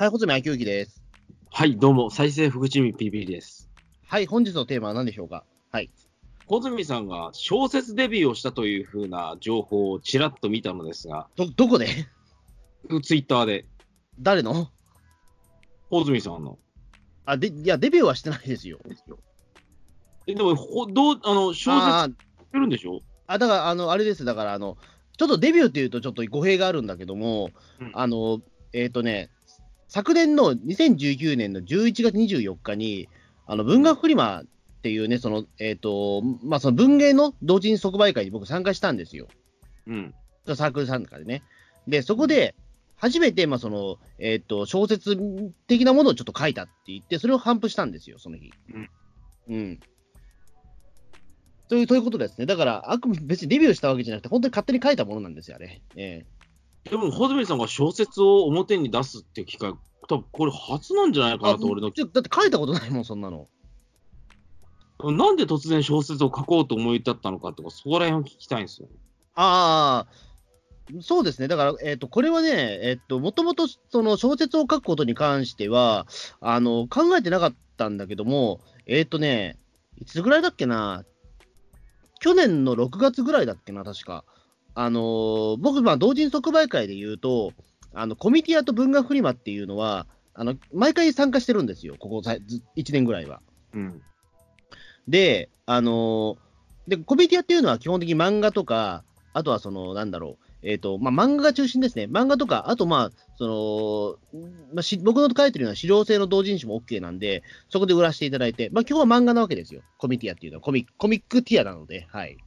はい、穂積昭之です。はい、どうも、再生福地味ピリピリです。はい、本日のテーマは何でしょうか？はい。小泉さんが小説デビューをしたというふうな情報をちらっと見たのですが、ど、どこで？ツイッターで、誰の？小泉さんの。あ、で、いや、デビューはしてないですよ。え、でも、ほどう、あの、小説あ作るんでしょ？あ、だから、あの、あれです。だから、あの、ちょっとデビューっていうとちょっと語弊があるんだけども、うんあの、えっ、とね、昨年の2019年の11月24日に、あの、文学フリマっていうね、その、えっ、と、まあ、その文芸の同人即売会に僕参加したんですよ。うん。サークル参加でね。で、そこで、初めて、まあ、その、えっ、と、小説的なものをちょっと書いたって言って、それを頒布したんですよ、その日。うん。うん。という、ということですね。だから、あくま別にデビューしたわけじゃなくて、本当に勝手に書いたものなんですよ、あれ。えでも、小泉さんが小説を表に出すって機会、多分これ初なんじゃないえかなと、俺の。ちょだって書いたことないもん、そんなの。なんで突然小説を書こうと思い立ったのかとか、そこら辺を聞きたいんですよ。ああ、そうですね。だから、えっ、と、これはね、えっ、と、もともと、その小説を書くことに関しては、あの、考えてなかったんだけども、えっ、とね、いつぐらいだっけな、去年の6月ぐらいだっけな、確か。あのー僕、まあ、同人即売会で言うと、あの、コミティアと文学フリマっていうのは、あの、毎回参加してるんですよ、ここさず1年ぐらいは。うん。で、あのーで、コミティアっていうのは基本的に漫画とか、あとはその、なんだろう、えっ、と、まあ、漫画が中心ですね。漫画とか、あとまあ、その、まあ、し僕の書いてるような資料性の同人誌も OK なんで、そこで売らせていただいて、まあ、基本は漫画なわけですよ。コミティアっていうのは、コミコミックティアなので、はい。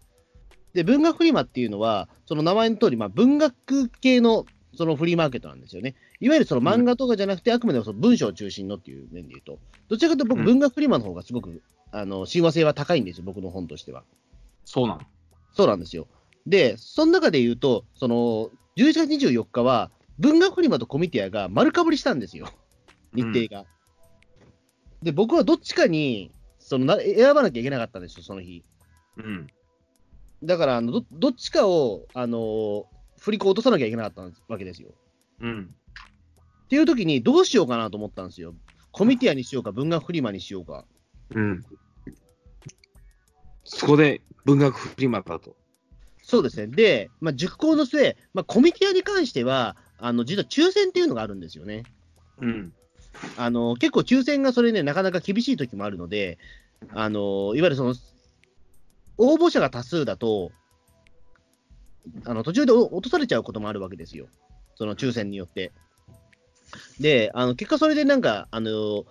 で、文学フリマっていうのは、その名前の通り、まあ、文学系の、そのフリーマーケットなんですよね。いわゆるその漫画とかじゃなくて、あくまでもその文章を中心のっていう面で言うと、どちらかというと僕、うん文学フリマの方がすごく、あの、親和性は高いんですよ、僕の本としては。そうなの。そうなんですよ。で、その中で言うと、その、11月24日は、文学フリマとコミティアが丸かぶりしたんですよ、日程が。で、僕はどっちかに、そのな選ばなきゃいけなかったんですよ、その日。うん。だから、あのどどっちかを、あの振り子落とさなきゃいけなかったわけですよ。うん。っていう時に、どうしようかなと思ったんですよ。コミティアにしようか、文学フリマにしようか。うん。そこで文学フリマだと。そうですね。で、まあ、熟考の末、まあ、コミティアに関しては、あの実は抽選っていうのがあるんですよね。うん。あの結構抽選がそれね、なかなか厳しい時もあるので、あのいわゆるその応募者が多数だと、あの途中で落とされちゃうこともあるわけですよ、その抽選によって。で、あの結果、それでなんか、あの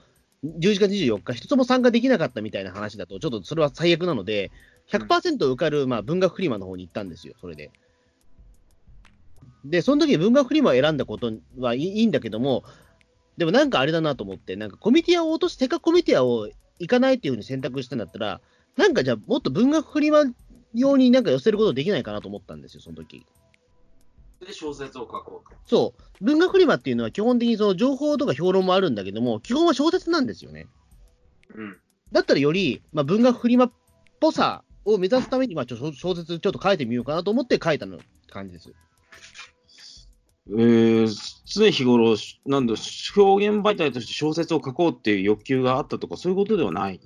11月24日、一つも参加できなかったみたいな話だと、ちょっとそれは最悪なので、100%受かる、まあ、文学フリマの方に行ったんですよ、それで。で、その時に文学フリマを選んだことはいいんだけども、でもなんかあれだなと思って、なんかコミティアを落とし、せっかくコミティアを行かないっていうふうに選択したんだったら、なんかじゃあもっと文学フリマ用になんか寄せることできないかなと思ったんですよ、その時。で、小説を書こうと。そう。文学フリマっていうのは基本的にその情報とか評論もあるんだけども、基本は小説なんですよね。うん。だったらより、まあ、文学フリマっぽさを目指すために、まあ、ちょ小小説ちょっと書いてみようかなと思って書いたの感じです。えー、常日頃、なんだ、表現媒体として小説を書こうっていう欲求があったとか、そういうことではない？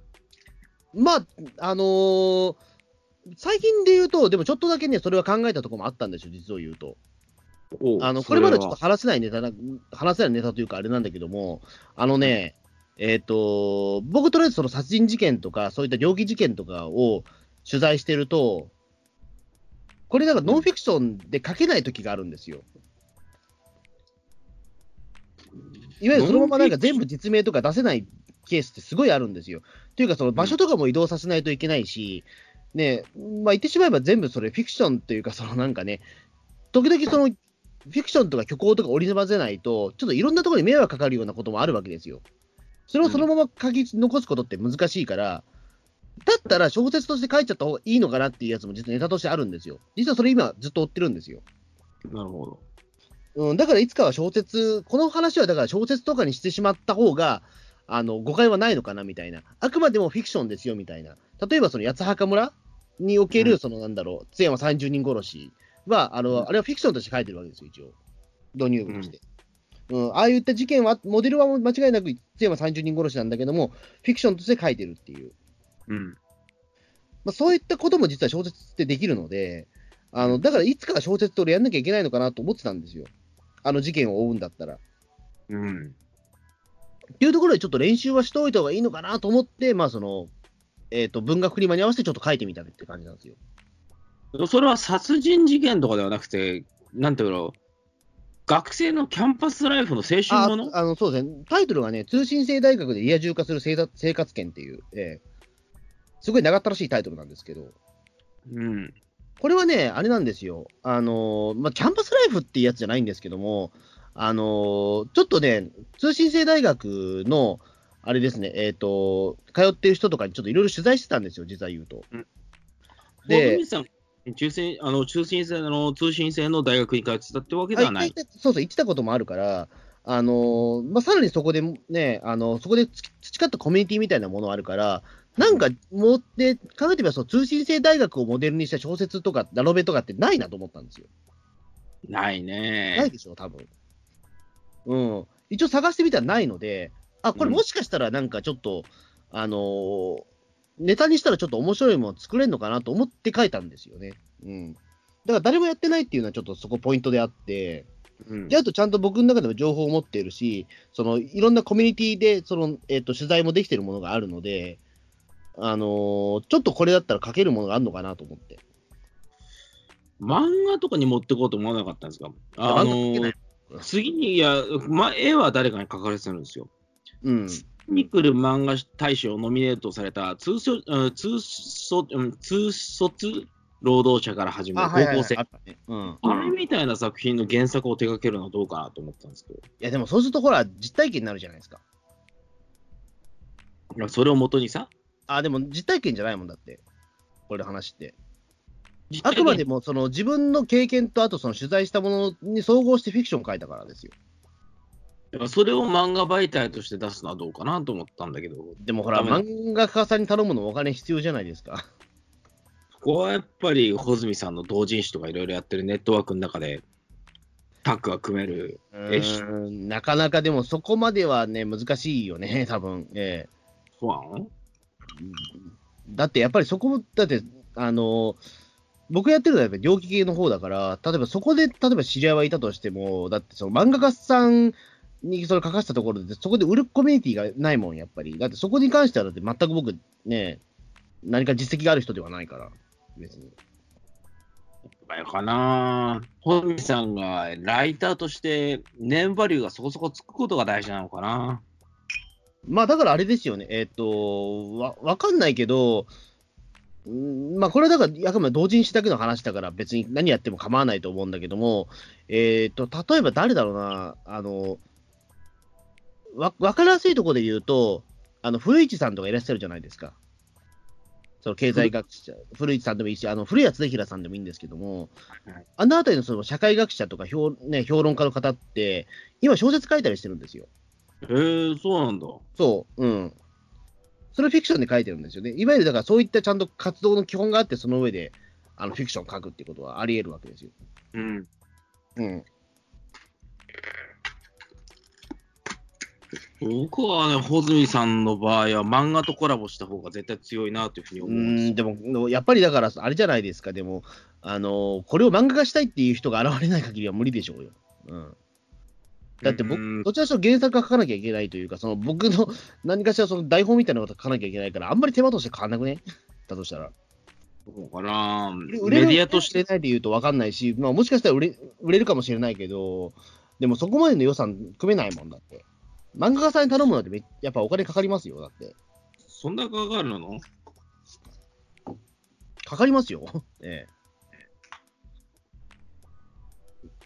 まあ、あのー最近で言うと、でもちょっとだけね、それは考えたところもあったんですよ、実を言うと。あのこれまでちょっと話せないネタな、話せないネタというか、あれなんだけども、あのね、えっ、と、僕とりあえずその殺人事件とか、そういった猟奇事件とかを取材してると、これなんかノンフィクションで書けない時があるんですよ。いわゆるそのままなんか全部実名とか出せないケースってすごいあるんですよ。というか、その場所とかも移動させないといけないし、ね、まあ言ってしまえば全部それフィクションというか、そのなんかね、時々そのフィクションとか虚構とか織り交ぜないと、ちょっといろんなところに迷惑かかるようなこともあるわけですよ。それをそのまま書き残すことって難しいから、だったら小説として書いちゃった方がいいのかなっていうやつも実はネタとしてあるんですよ。実はそれ今ずっと追ってるんですよ。なるほど。うん、だからいつかは小説、この話はだから小説とかにしてしまった方が、あの誤解はないのかなみたいな、あくまでもフィクションですよみたいな、例えばその八幡村における、うんそのなんだろう、津山30人殺しは、あの、うんあれはフィクションとして書いてるわけですよ、一応、導入部として。うん、ああいった事件は、モデルは間違いなく、津山30人殺しなんだけども、フィクションとして書いてるっていう。うん。まあ、そういったことも実は小説ってできるので、あのだからいつか小説と俺やんなきゃいけないのかなと思ってたんですよ。あの事件を追うんだったら。っうん。ていうところでちょっと練習はしておいた方がいいのかなと思って、まあその、えっ、と、文学フリマに合わせてちょっと書いてみたって感じなんですよ。それは殺人事件とかではなくて、なんていうの、学生のキャンパスライフの青春もの？ああのそうですね、タイトルがね、通信制大学でリア充化する生活圏っていう、ええすごい長ったらしいタイトルなんですけど、うん。これはね、あれなんですよ、あのまあ、キャンパスライフっていうやつじゃないんですけども、あのちょっとね、通信制大学の、あれですね、えっ、と、通ってる人とかにちょっといろいろ取材してたんですよ、実は言うと。でで、さん、中信あの中信制の通信制の大学に通ってたってわけではない。そうそう、行ってたこともあるから、あのーまあ、さらにそこでね、あのそこでつ培ったコミュニティみたいなものあるから、なんか持って、考えてみればそう、通信制大学をモデルにした小説とか、ラノベとかってないなと思ったんですよ。ないね。ないでしょ、多分うん。一応探してみたらないので、あ、これもしかしたらなんかちょっと、あのーネタにしたらちょっと面白いもの作れるのかなと思って書いたんですよね。うん。だから誰もやってないっていうのはちょっとそこポイントであって、うんで、あとちゃんと僕の中でも情報を持っているし、そのいろんなコミュニティでその、えっと取材もできているものがあるので、あのーちょっとこれだったら書けるものがあるのかなと思って。漫画とかに持ってこうと思わなかったんですか？あの書けない次に、いや、ま、絵は誰かに描かれてるんですよ。うん。に来る漫画大賞ノミネートされた通所うん通そうん通卒労働者から始める高校生。あったね。うん。あれみたいな作品の原作を手掛けるのはどうかなと思ったんですけど、いや、でもそうするとほら、実体験になるじゃないですか。それをもとにさ、あ、でも実体験じゃないもんだって。これ話って。あくまでもその自分の経験と、あとその取材したものに総合してフィクションを書いたからですよ。それを漫画媒体として出すのはどうかなと思ったんだけど、でもほら、漫画家さんに頼むのもお金必要じゃないですか。ここはやっぱり穂積さんの同人誌とかいろいろやってるネットワークの中で、タッグが組める。なかなかでもそこまではね、難しいよね、多分。え不安えだってやっぱりそこも、だって、あの、僕やってるのはやっぱり猟奇系の方だから、例えばそこで、例えば知り合いはいたとしても、だってその漫画家さんにそれ書かせたところで、そこで売るコミュニティがないもん、やっぱり。だってそこに関しては、だって全く僕、ね、何か実績がある人ではないから、別に。あれかな穂積さんがライターとしてネームバリューがそこそこつくことが大事なのかなまあだからあれですよね、えっ、と、わ、わかんないけど、んまあこれだから、あくまで同人誌だけの話だから別に何やっても構わないと思うんだけども、えっ、と、例えば誰だろうな、あの、わ、わかりやすいところで言うと、あの、古市さんとかいらっしゃるじゃないですか。その経済学者、古市さんでもいいし、あの、古谷恒平さんでもいいんですけども、はいあのあたりのその社会学者とか評,、ね、評論家の方って、今小説書いたりしてるんですよ。へえそうなんだ。そう、うん。それをフィクションで書いてるんですよね。いわゆるだからそういったちゃんと活動の基本があって、その上であのフィクションを書くっていうことはあり得るわけですよ。うん。うん。僕はね、穂積さんの場合は漫画とコラボした方が絶対強いなというふうにう思うんですん、でも、でもやっぱりだから、あれじゃないですか、でも、あのこれを漫画化したいっていう人が現れない限りは無理でしょうよ。うん。だって僕、うんどちらかというと原作が書かなきゃいけないというか、その僕の 何かしらその台本みたいなこと書かなきゃいけないから、あんまり手間として変わんなくね？だとしたら。そうかな売れるメディアとしてないで言うと分かんないし、まあ、もしかしたら売れ売れるかもしれないけど、でもそこまでの予算組めないもんだって。漫画家さんに頼むのってめやっぱお金かかりますよ、だって。そんなかかるの？かかりますよ。ええ。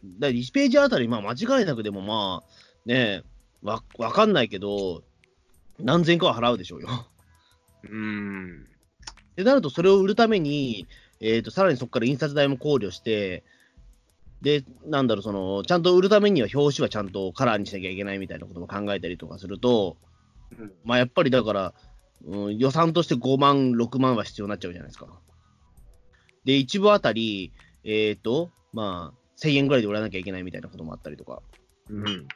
だから1ページあたり、まあ間違いなくでもまあ、ねえ、わ、わかんないけど、何千かは払うでしょうよ。うん。ってなると、それを売るために、えー、とさらにそこから印刷代も考慮して、で、なんだろう、その、ちゃんと売るためには表紙はちゃんとカラーにしなきゃいけないみたいなことも考えたりとかすると、うんまあやっぱりだから、うん、予算として5万、6万は必要になっちゃうじゃないですか。で、一部あたり、えっ、と、まあ、1000円ぐらいで売らなきゃいけないみたいなこともあったりとか。うん。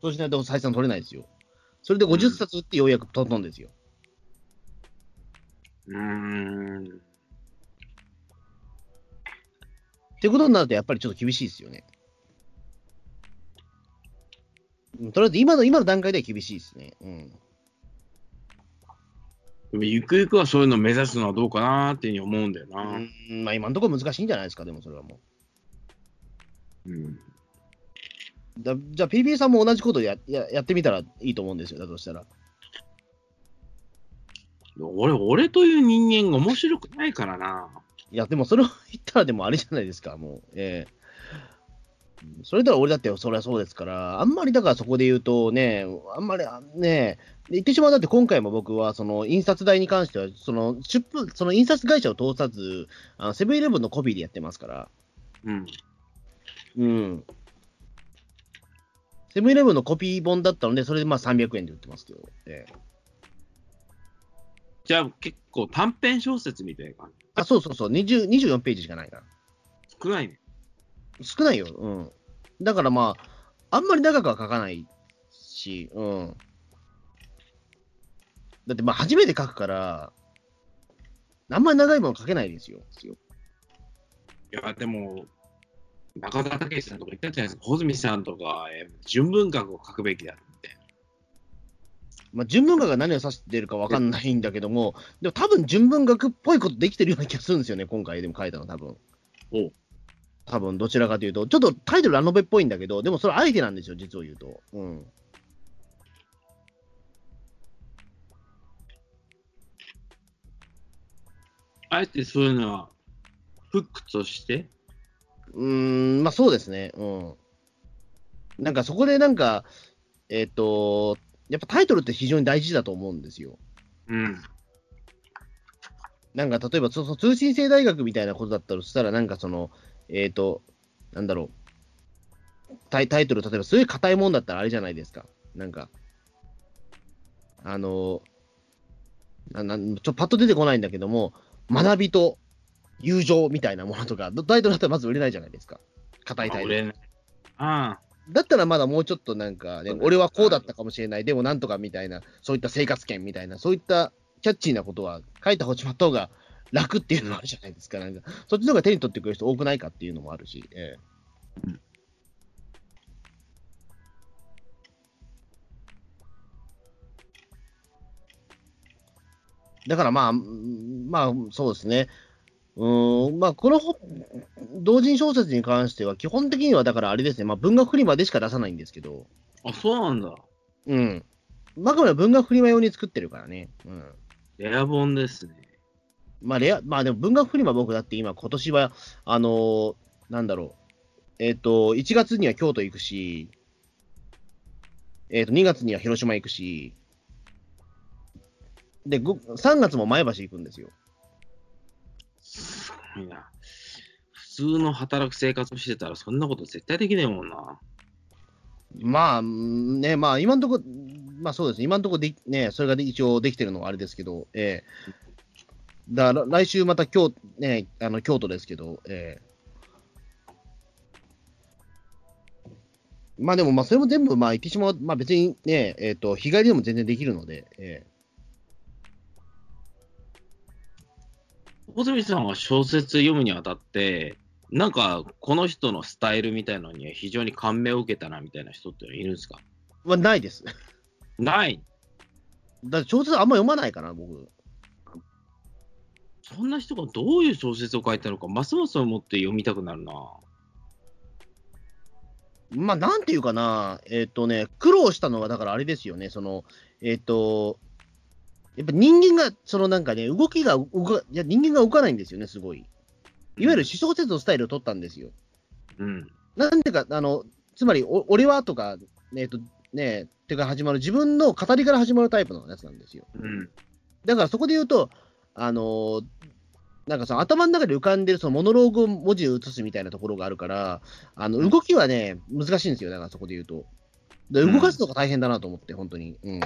そうしないと採算取れないですよ。それで50冊ってようやく飛んだんですよ。うーん。ってことになると、やっぱりちょっと厳しいですよね。うんとりあえず今の今の段階では厳しいですね。うん。でもゆくゆくはそういうのを目指すのはどうかなっていうふうに思うんだよな。うん、まあ今のところ難しいんじゃないですか、でもそれはもうん。う。だじゃあ PB さんも同じことやややってみたらいいと思うんですよ、だとしたら。俺、俺という人間が面白くないからな。いや、でもそれを言ったらでもあれじゃないですか、もう。ええそれなら俺だってそれはそうですから、あんまりだからそこで言うとね、あんまりあね、言ってしまうだって今回も僕はその印刷代に関しては、その出版、その印刷会社を通さず、あのセブンイレブンのコピーでやってますから、うん。うん。セブンイレブンのコピー本だったので、それでまあ300円で売ってますけど、ええじゃあ結構短編小説みたいな感じ？あ、そうそうそう、20 24ページしかないから。少ないね。少ないよ。うん。だからまあ、あんまり長くは書かないし、うん。だってまあ、初めて書くから、あんまり長いもの書けないですよ。いや、でも、中田武さんとか言ったじゃないですか、穂積さんとか、えー純文学を書くべきだって。まあ、純文学が何を指してるかわかんないんだけども、でも多分純文学っぽいことできてるような気がするんですよね、今回でも書いたの、多分おう多分どちらかというと、ちょっとタイトルラノベっぽいんだけど、でもそれあえてなんですよ、実を言うと。うん。あえてそういうのは、フックとして、うーん、まあそうですね。うん。なんかそこでなんか、えっ、と、やっぱタイトルって非常に大事だと思うんですよ。うん。なんか例えばそそ通信制大学みたいなことだったら、そしたらなんかその、えっ、と、なんだろうタイ、タイトル、例えばすごい硬いもんだったらあれじゃないですか。なんか、あの、ななんちょっとパッと出てこないんだけども、学びと友情みたいなものとか、どタイトルだったらまず売れないじゃないですか。硬いタイトル。あ俺ね。ああ、だったらまだもうちょっとなんか、ね俺はこうだったかもしれない、でもなんとかみたいな、そういった生活圏みたいな、そういったキャッチーなことは書いた方がが楽っていうのもあるじゃないですか。なんかそっちの方が手に取ってくれる人多くないかっていうのもあるし。ええうんだからまあ、うんまあそうですね。うーん、まあこのほ同人小説に関しては、基本的にはだからあれですね、まあ文学フリマでしか出さないんですけど、あ、そうなんだ。うん。まあこれは文学フリマ用に作ってるからね。うん。レア本ですね。まあ、レア、まあでも文学フリマ僕だって今、今年は、あのーなんだろう、えっ、と、1月には京都行くし、えっ、と、2月には広島行くし、で、ご3月も前橋行くんですよ。いな。普通の働く生活をしてたら、そんなこと絶対できねえもんな。まあ、ね、まあ、今のところ、まあそうです、今のところで、ね、それが一応できてるのはあれですけど、ええだから来週また京,、ね、あの京都ですけど、ええまあでも、まあそれも全部、まあ言ってしまう、まあ別にね、えっ、と、日帰りでも全然できるので、え小泉さんは小説読むにあたって、なんか、この人のスタイルみたいなのに非常に感銘を受けたなみたいな人っているんですか？えはないです。ない。だって小説あんま読まないから、僕。そんな人がどういう小説を書いたのか、ますます思って読みたくなるな。まあ、なんていうかな、えっ、とね、苦労したのは、だからあれですよね、その、えっ、と、やっぱ人間が、そのなんかね、動きが動か、いや、人間が動かないんですよね、すごい。いわゆる小説のスタイルを取ったんですよ。うん。なんでか、あの、つまり、お俺はとか、えっ、と、ね、てか始まる、自分の語りから始まるタイプのやつなんですよ。うん。だからそこで言うと、あのーなんかその頭の中で浮かんでるそのモノローグを文字に移すみたいなところがあるから、あの動きはね、難しいんですよ、だからそこで言うと。で動かすのが大変だなと思って、本当に。うん。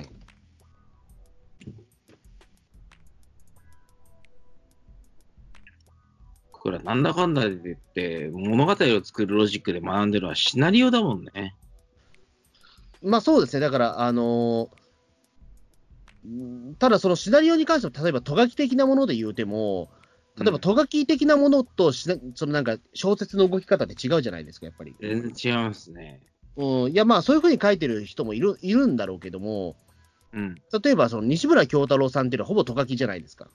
これはなんだかんだで言って、物語を作るロジックで学んでるのはシナリオだもんね。まあそうですね、だから、あのーただそのシナリオに関しては、例えば、とがき的なもので言うても、例えば、とがき的なものとしな、そのなんか、小説の動き方って違うじゃないですか、やっぱり。全然違いますね。うん、いや、まあ、そういうふうに書いてる人もいるいるんだろうけども、うん。例えば、その西村京太郎さんっていうのはほぼとがきじゃないですか。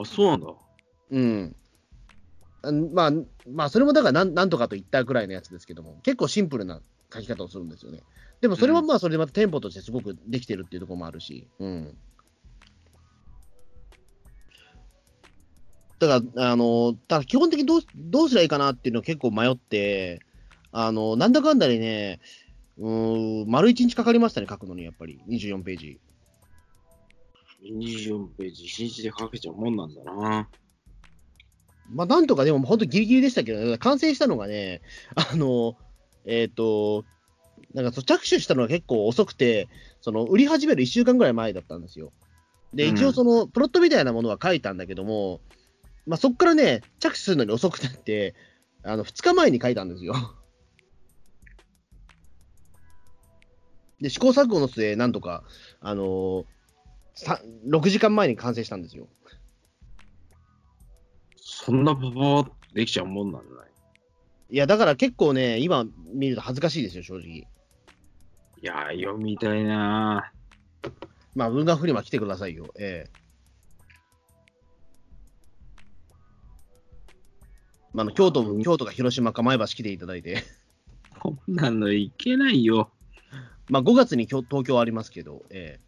あ、そうなんだ。うん。あまあ、まあ、それもだからなん、なんとかと言ったぐらいのやつですけども、結構シンプルな書き方をするんですよね。でも、それはまあ、それでまたテンポとしてすごくできてるっていうところもあるし、うん。だから、あの、だから基本的にどうどうすりゃいいかなっていうのを結構迷って、あの、なんだかんだでね、うーん、丸1日かかりましたね、書くのに、やっぱり、24ページ。24ページ、1日で書けちゃうもんなんだな。まあ、なんとかでも、本当ギリギリでしたけど、ね、完成したのがね、あの、えっ、と、なんかそう着手したのが結構遅くて、その売り始める1週間ぐらい前だったんですよ。で、一応その、プロットみたいなものは書いたんだけども、まあ、そこからね、着手するのに遅くなって、あの、2日前に書いたんですよ。で、試行錯誤の末、なんとか、あのさ6時間前に完成したんですよ。そんなパパパッとできちゃうもんなんだね。い？や、だから結構ね、今見ると恥ずかしいですよ、正直。いやー、読みたいなまあ、文学フリマ来てくださいよ。ええまあ、あの京都、京都か広島か前橋来ていただいて、こんなのいけないよ。まあ、5月に京東京ありますけど、え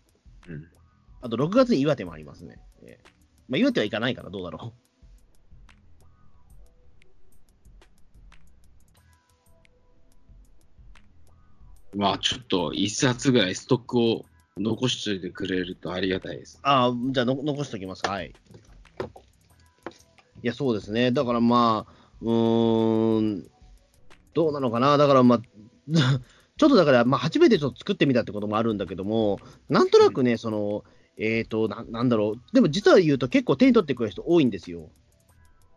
えうん。あと6月に岩手もありますね。ええまあ、岩手は行かないからどうだろまあ、ちょっと一冊ぐらいストックを残しといてくれるとありがたいです。う。ああ、じゃあの残しておきます。はい。いや、そうですね。だからまあ、うーん、どうなのかな。だからまあ、ちょっとだから、まあ、初めてちょっと作ってみたってこともあるんだけども、なんとなくね、その、えっ、とな、なんだろう。でも実は言うと結構手に取ってくれる人多いんですよ。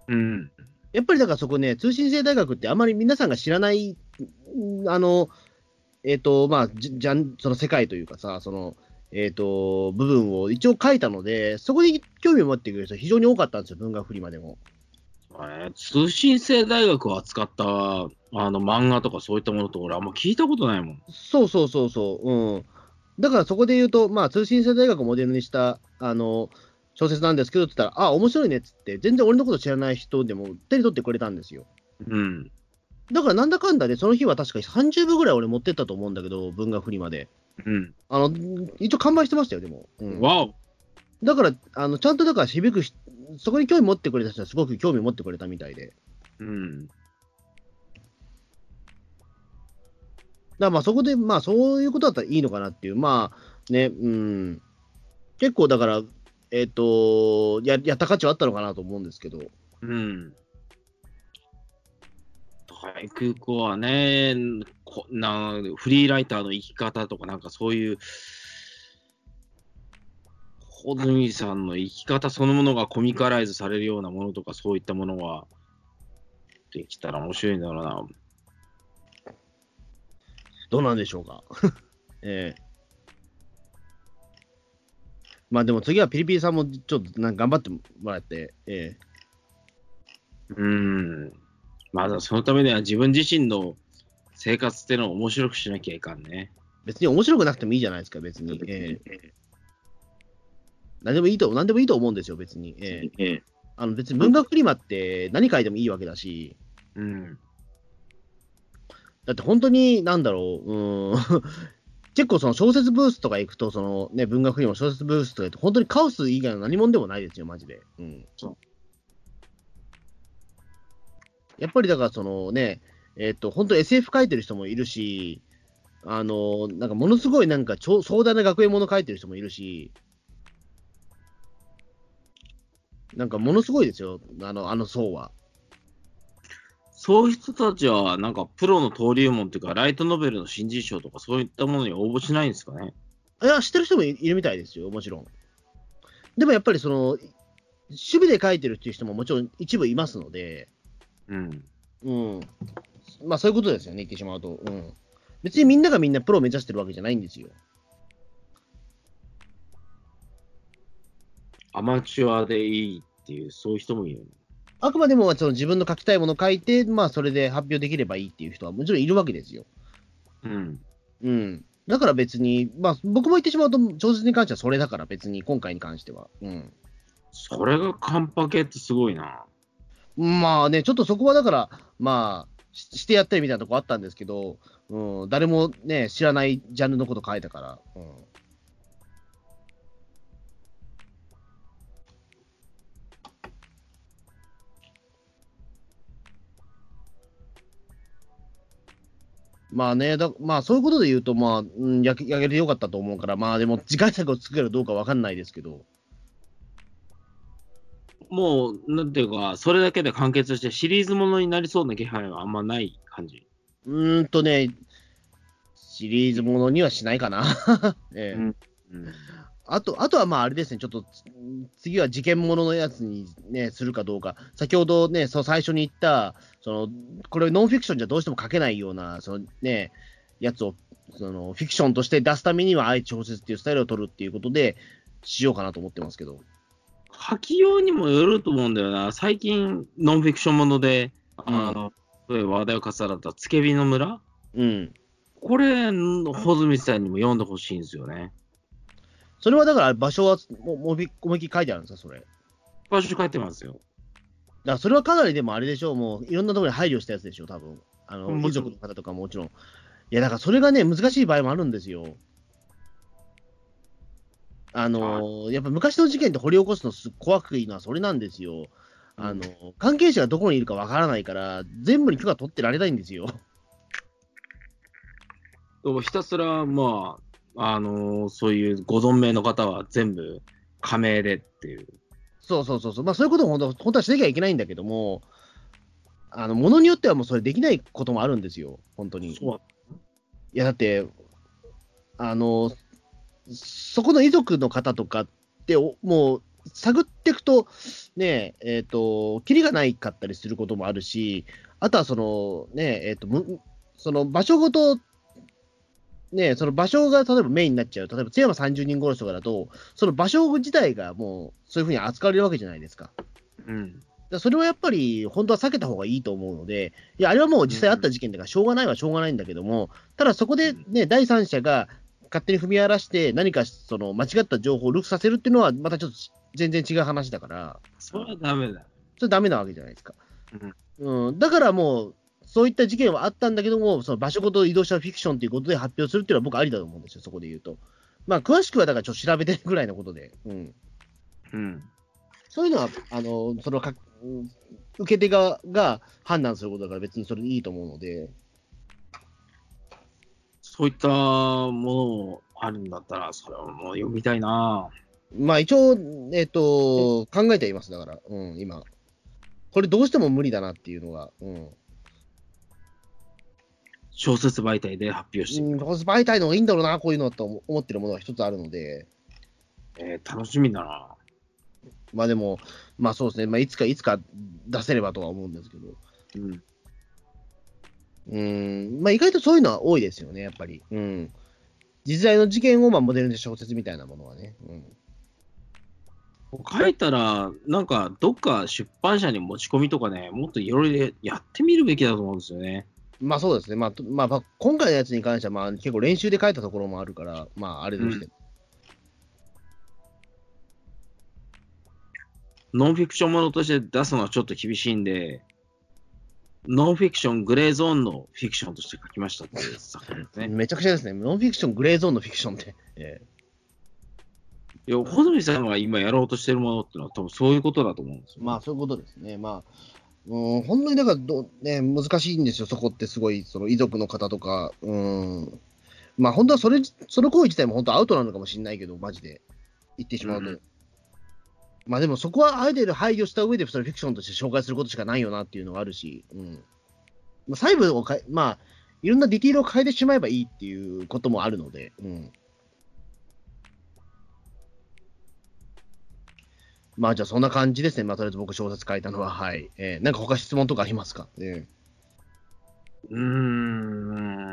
うん。やっぱりだからそこね、通信制大学ってあまり皆さんが知らない、んあの、えっ、と、まあ、じじゃん、その世界というかさ、その、えっ、と、部分を一応書いたので、そこに興味を持ってくれる人非常に多かったんですよ、文学フリマでも。通信制大学を扱ったあの漫画とかそういったものと俺あんま聞いたことないもん。そうそうそうそう、うん。だからそこで言うと、まあ、通信制大学をモデルにした、あの、小説なんですけどって言ったら、あ、面白いねっつって、全然俺のこと知らない人でも手に取ってくれたんですよ。うん。だからなんだかんだで、その日は確か30部ぐらい俺持ってったと思うんだけど、文学フリマで。うん。あの、一応完売してましたよ、でも。うんわおだから、あの、ちゃんとだから響くし、そこに興味持ってくれた人はすごく興味持ってくれたみたいで。だかうん。らまあそこで、まあそういうことだったらいいのかなっていう、まあね、うん。結構だから、えっ、とや、やった価値はあったのかなと思うんですけど。うん。大空港はねこな、フリーライターの生き方とか、なんかそういう、穂積さんの生き方そのものがコミカライズされるようなものとか、そういったものができたら面白いんだろうな。どうなんでしょうか？ええまあでも次はピリピリさんもちょっとなんか頑張ってもらって、ええうん。まだそのためには自分自身の生活っていうのを面白くしなきゃいかんね。別に面白くなくてもいいじゃないですか、別に。ええ何でもいいと、何でもいいと思うんですよ、別に。ええええ。あの別に文学フリマって何書いてもいいわけだし、うん。だって本当に、なんだろう、うーん 結構その小説ブースとか行くと、そのね、文学フリマ小説ブースとか行くと、本当にカオス以外の何者でもないですよ、マジで。うん。そうやっぱりだからそのね、えっ、と、本当 SF 書いてる人もいるし、あの、なんかものすごいなんか超壮大な学園もの書いてる人もいるし、なんかものすごいですよ、あの、あの層は。そういう人たちは、なんかプロの登竜門っていうか、ライトノベルの新人賞とか、そういったものに応募しないんですかね？いや、知ってる人もいるみたいですよ、もちろん。でもやっぱりその、守備で書いてるっていう人ももちろん一部いますので、うん。うん。まあそういうことですよね、言ってしまうと。うん。別にみんながみんなプロを目指してるわけじゃないんですよ。アマチュアでいいっていう、そういう人もいるよね。あくまでもその自分の書きたいものを書いて、まあ、それで発表できればいいっていう人はもちろんいるわけですよ。うん。うん。だから別に、まあ、僕も言ってしまうと、小説に関してはそれだから、別に今回に関しては。うん。それがカンパケってすごいな。まあね、ちょっとそこはだから、まあ、ししてやったりみたいなとこあったんですけど、うん、誰もね、知らないジャンルのこと書いたから。うんまあね、だまあそういうことで言うと、まあ、うん、やけやげてよかったと思うから、まあでも、次回作を作れるかどうかわかんないですけど、もう、なんていうか、それだけで完結してシリーズものになりそうな気配はあんまない感じ。うーんとね、シリーズものにはしないかな。ええうんうんあと、あとはまああれですね、ちょっとつ次は事件もののやつにね、するかどうか。先ほどね、そう最初に言った、その、これノンフィクションじゃどうしても書けないような、そのね、やつを、その、フィクションとして出すためには、あえて小説っていうスタイルを取るっていうことで、しようかなと思ってますけど。書きようにもよると思うんだよな。最近、ノンフィクションもので、あの、例えば話題を重なったつけびの村？うん。これ、穂積さんにも読んでほしいんですよね。それはだから場所はももび思いっきり書いてあるんですか、それ？だか場所書いてますよ。らそれはかなりでもあれでしょう、もういろんなところに配慮したやつでしょう、多分あの遺もちろん族の方とかももちろん。いや、だからそれがね、難しい場合もあるんですよ。あのやっぱ昔の事件って掘り起こすのす怖くいいのはそれなんですよ。あの関係者がどこにいるかわからないから、全部に許可取ってられないんですよ。でもひたすら、まあ、あのそういうご存命の方は全部加盟でっていう。そうそうそうそう、まあ、そういうことも本当本当はしなきゃいけないんだけども、あのものによってはもうそれできないこともあるんですよ、本当に。いや、だって、あの、そこの遺族の方とかって、おもう、探っていくと、ねえ、えっ、と、キリがないかったりすることもあるし、あとはその、ねえ、っ、と、むその場所ごと、ねその場所が例えばメインになっちゃう、例えば津山30人殺しとかだと、その場所自体がもう、そういうふうに扱われるわけじゃないですか。うん。だそれはやっぱり、本当は避けた方がいいと思うので、いや、あれはもう実際あった事件だから、しょうがないはしょうがないんだけども、ただそこでね、第三者が勝手に踏み荒らして、何かその間違った情報をルフさせるっていうのは、またちょっと全然違う話だから、それはダメだ。それダメなわけじゃないですか。うん、だからもう、そういった事件はあったんだけども、その場所ごと移動したフィクションということで発表するっていうのは僕ありだと思うんですよ、そこで言うと。まあ、詳しくはだからちょっと調べてるぐらいのことで。うん。うん。そういうのは、あの、そのか、うん受け手側が判断することだから別にそれでいいと思うので、そういったものもあるんだったら、それはもう読みたいな。まあ一応、えっ、と、考えてはいます、だから、うん、今。これどうしても無理だなっていうのが、うん。小説媒体で発表してうん、みる。媒体の方がいいんだろうな、こういうのと思ってるものが一つあるので、えー楽しみだな。まあでも、まあそうですね、まあいつかいつか出せればとは思うんですけど、うん。うん、まあ意外とそういうのは多いですよね、やっぱり。うん。実在の事件をまあモデルに小説みたいなものはね。うん。書いたら、なんか、どっか出版社に持ち込みとかね、もっといろいろやってみるべきだと思うんですよね。まあそうですね、まあ、とまあ、まあ今回のやつに関しては、まあ結構練習で書いたところもあるから、まああれとして。ノンフィクションものとして出すのはちょっと厳しいんで、ノンフィクション、グレーゾーンのフィクションとして書きましたっていう作品ですね。めちゃくちゃですね、ノンフィクション、グレーゾーンのフィクションって。えいや、穂積さんが今やろうとしてるものっていうのは多分そういうことだと思うんですよ。えまあそういうことですね。まあ、うん、本当にだからど、ね、難しいんですよ、そこってすごい、その遺族の方とか、うん。まあ本当はそれ、その行為自体も本当アウトなのかもしれないけど、マジで。言ってしまうと。うんまあでもそこはある程度配慮した上で、それフィクションとして紹介することしかないよなっていうのがあるし、うん。まあ、細部をかえ、まあ、いろんなディティールを変えてしまえばいいっていうこともあるので、うん。まあじゃあそんな感じですね。まあとりあえず僕小説書いたのは、はい。えー、なんか他質問とかありますか、えうーん。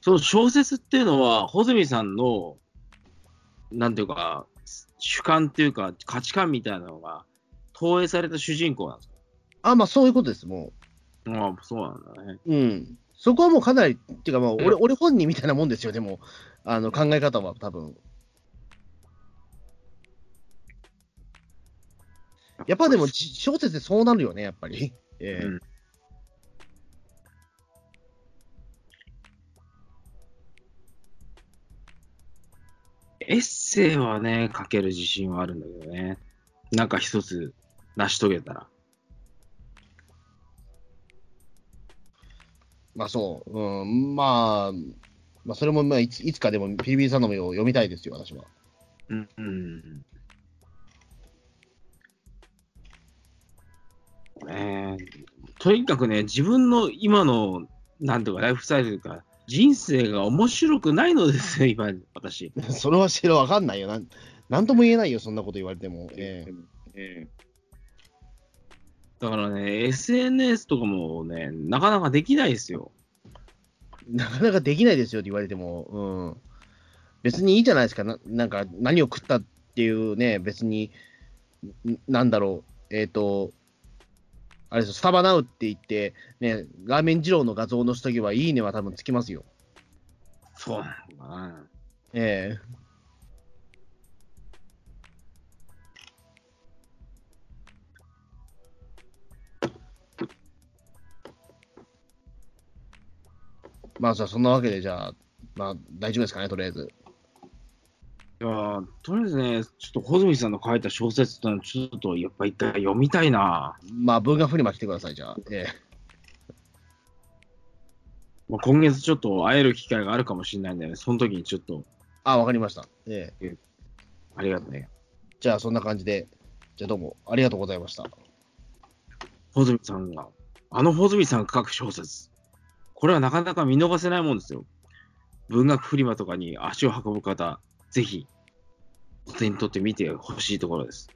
その小説っていうのは、穂積さんの、なんていうか、主観っていうか、価値観みたいなのが投影された主人公なんですかあ、まあそういうことです、もああ、そうなんだね。う。うん。そこはもうかなり、っていうかまあ、俺、俺本人みたいなもんですよ、でも、あの、考え方は多分。やっぱでも、じ小説でそうなるよね、やっぱり。ええうんエッセイはね、書ける自信はあるんだけどね。なんか一つ成し遂げたら。まあそう、うん、まあ、まあそれもまあいついつかでもピリピリさんの目を読みたいですよ、私は。うん。うん。えーとにかくね、自分の今の、なんていうか、ライフスタイルとか、人生が面白くないのですよ、今、私。それは知るわかんないよなん。なんとも言えないよ、そんなこと言われても。えええだからね、SNS とかもね、なかなかできないですよ。えなかなかできないですよって言われても、うん。別にいいじゃないですか。ななんか、何を食ったっていうね、別に、んなんだろう、えっ、と、あれですよスタバナウって言って、ね、ラーメン二郎の画像のしときは、いいねは多分つきますよ。そうなのかな。ええまあ、じゃあ、そんなわけで、じゃあ、まあ、大丈夫ですかね、とりあえず。いやーとりあえずね、ちょっと穂積さんの書いた小説ってのは、ちょっとやっぱ一回読みたいな。まあ、文学フリマ来てください、じゃあ。え まあ、今月ちょっと会える機会があるかもしれないんだよね。その時にちょっと、あ、わかりました。ええありがとうね。じゃあ、そんな感じで、じゃあ、どうもありがとうございました。穂積さんが、あの穂積さんが書く小説。これはなかなか見逃せないもんですよ。文学フリマとかに足を運ぶ方、ぜひ、お手に取ってみてほしいところです。